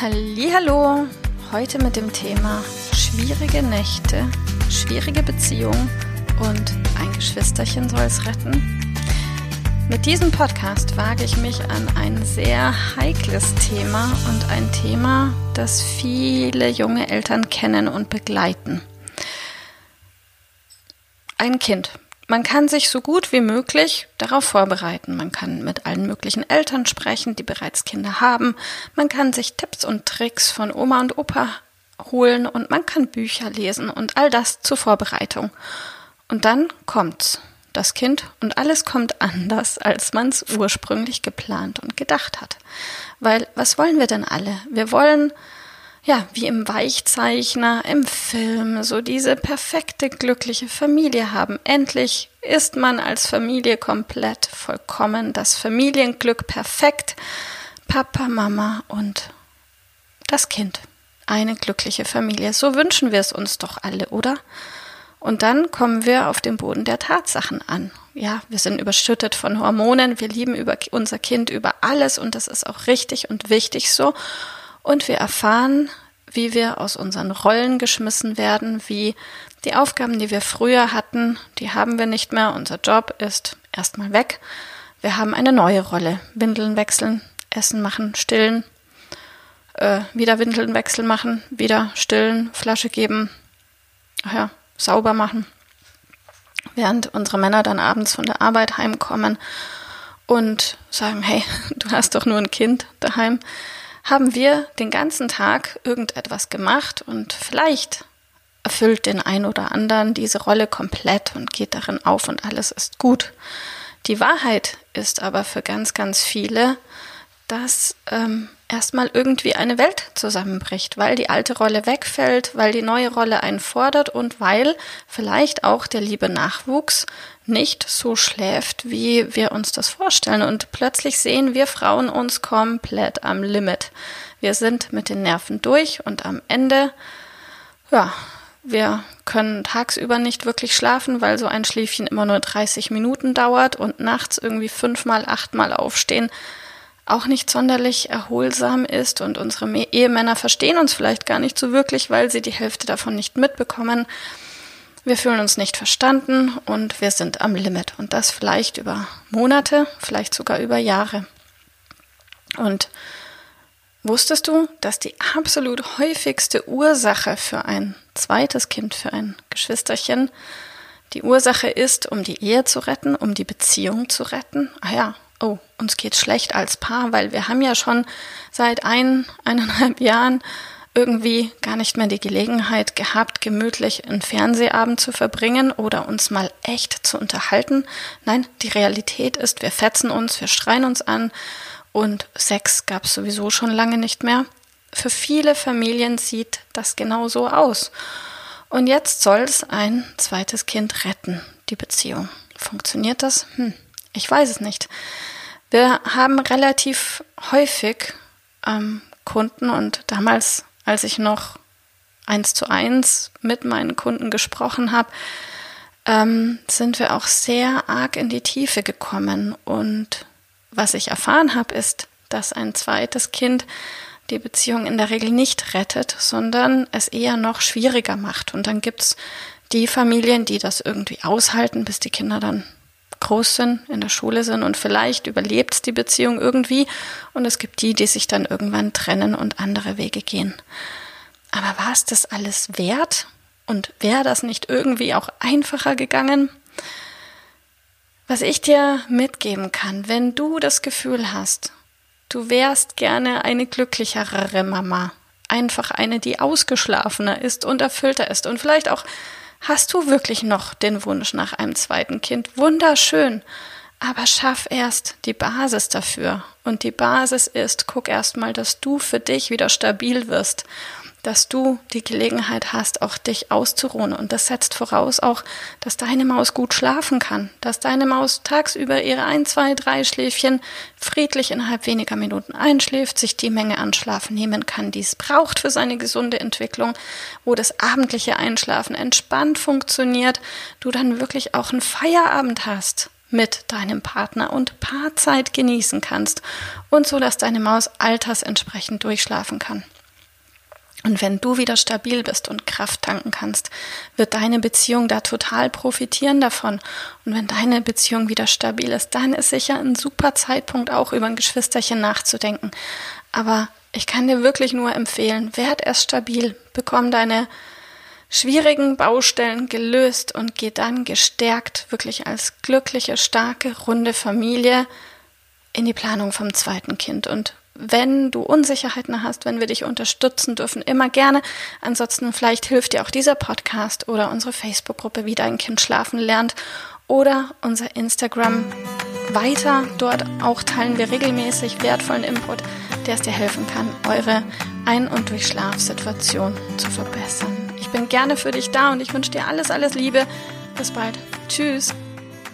Hallo, heute mit dem Thema schwierige Nächte, schwierige Beziehungen und ein Geschwisterchen soll es retten. Mit diesem Podcast wage ich mich an ein sehr heikles Thema und ein Thema, das viele junge Eltern kennen und begleiten. Ein Kind man kann sich so gut wie möglich darauf vorbereiten. Man kann mit allen möglichen Eltern sprechen, die bereits Kinder haben. Man kann sich Tipps und Tricks von Oma und Opa holen und man kann Bücher lesen und all das zur Vorbereitung. Und dann kommt's, das Kind, und alles kommt anders, als man's ursprünglich geplant und gedacht hat. Weil was wollen wir denn alle? Wir wollen ja, wie im Weichzeichner, im Film, so diese perfekte, glückliche Familie haben. Endlich ist man als Familie komplett vollkommen, das Familienglück perfekt. Papa, Mama und das Kind. Eine glückliche Familie. So wünschen wir es uns doch alle, oder? Und dann kommen wir auf den Boden der Tatsachen an. Ja, wir sind überschüttet von Hormonen, wir lieben über unser Kind über alles und das ist auch richtig und wichtig so. Und wir erfahren, wie wir aus unseren Rollen geschmissen werden, wie die Aufgaben, die wir früher hatten, die haben wir nicht mehr. Unser Job ist erstmal weg. Wir haben eine neue Rolle. Windeln wechseln, Essen machen, stillen, äh, wieder Windeln wechseln machen, wieder stillen, Flasche geben, ach ja, sauber machen. Während unsere Männer dann abends von der Arbeit heimkommen und sagen, hey, du hast doch nur ein Kind daheim haben wir den ganzen Tag irgendetwas gemacht und vielleicht erfüllt den ein oder anderen diese Rolle komplett und geht darin auf und alles ist gut. Die Wahrheit ist aber für ganz, ganz viele, dass ähm, erstmal irgendwie eine Welt zusammenbricht, weil die alte Rolle wegfällt, weil die neue Rolle einen fordert und weil vielleicht auch der liebe Nachwuchs nicht so schläft, wie wir uns das vorstellen. Und plötzlich sehen wir Frauen uns komplett am Limit. Wir sind mit den Nerven durch und am Ende, ja, wir können tagsüber nicht wirklich schlafen, weil so ein Schläfchen immer nur 30 Minuten dauert und nachts irgendwie fünfmal, achtmal aufstehen auch nicht sonderlich erholsam ist und unsere Ehemänner verstehen uns vielleicht gar nicht so wirklich, weil sie die Hälfte davon nicht mitbekommen. Wir fühlen uns nicht verstanden und wir sind am Limit und das vielleicht über Monate, vielleicht sogar über Jahre. Und wusstest du, dass die absolut häufigste Ursache für ein zweites Kind, für ein Geschwisterchen, die Ursache ist, um die Ehe zu retten, um die Beziehung zu retten? Ah ja, oh, uns geht's schlecht als Paar, weil wir haben ja schon seit ein, eineinhalb Jahren irgendwie gar nicht mehr die Gelegenheit gehabt, gemütlich einen Fernsehabend zu verbringen oder uns mal echt zu unterhalten. Nein, die Realität ist, wir fetzen uns, wir schreien uns an und Sex gab es sowieso schon lange nicht mehr. Für viele Familien sieht das genau so aus. Und jetzt soll es ein zweites Kind retten, die Beziehung. Funktioniert das? Hm, ich weiß es nicht. Wir haben relativ häufig ähm, Kunden und damals als ich noch eins zu eins mit meinen Kunden gesprochen habe, ähm, sind wir auch sehr arg in die Tiefe gekommen. Und was ich erfahren habe, ist, dass ein zweites Kind die Beziehung in der Regel nicht rettet, sondern es eher noch schwieriger macht. Und dann gibt's die Familien, die das irgendwie aushalten, bis die Kinder dann groß sind, in der Schule sind und vielleicht überlebt die Beziehung irgendwie und es gibt die, die sich dann irgendwann trennen und andere Wege gehen. Aber war es das alles wert? Und wäre das nicht irgendwie auch einfacher gegangen? Was ich dir mitgeben kann, wenn du das Gefühl hast, du wärst gerne eine glücklichere Mama, einfach eine, die ausgeschlafener ist und erfüllter ist und vielleicht auch Hast du wirklich noch den Wunsch nach einem zweiten Kind? Wunderschön. Aber schaff erst die Basis dafür. Und die Basis ist, guck erst mal, dass du für dich wieder stabil wirst dass du die Gelegenheit hast, auch dich auszuruhen. Und das setzt voraus auch, dass deine Maus gut schlafen kann, dass deine Maus tagsüber ihre ein, zwei, drei Schläfchen friedlich innerhalb weniger Minuten einschläft, sich die Menge an Schlaf nehmen kann, die es braucht für seine gesunde Entwicklung, wo das abendliche Einschlafen entspannt funktioniert, du dann wirklich auch einen Feierabend hast mit deinem Partner und Paarzeit genießen kannst und so, dass deine Maus altersentsprechend durchschlafen kann. Und wenn du wieder stabil bist und Kraft tanken kannst, wird deine Beziehung da total profitieren davon. Und wenn deine Beziehung wieder stabil ist, dann ist sicher ein super Zeitpunkt auch über ein Geschwisterchen nachzudenken. Aber ich kann dir wirklich nur empfehlen, werd erst stabil, bekomm deine schwierigen Baustellen gelöst und geh dann gestärkt, wirklich als glückliche, starke, runde Familie in die Planung vom zweiten Kind. Und wenn du Unsicherheiten hast, wenn wir dich unterstützen dürfen, immer gerne. Ansonsten vielleicht hilft dir auch dieser Podcast oder unsere Facebook-Gruppe, wie dein Kind schlafen lernt oder unser Instagram weiter. Dort auch teilen wir regelmäßig wertvollen Input, der es dir helfen kann, eure Ein- und Durchschlafsituation zu verbessern. Ich bin gerne für dich da und ich wünsche dir alles, alles Liebe. Bis bald. Tschüss.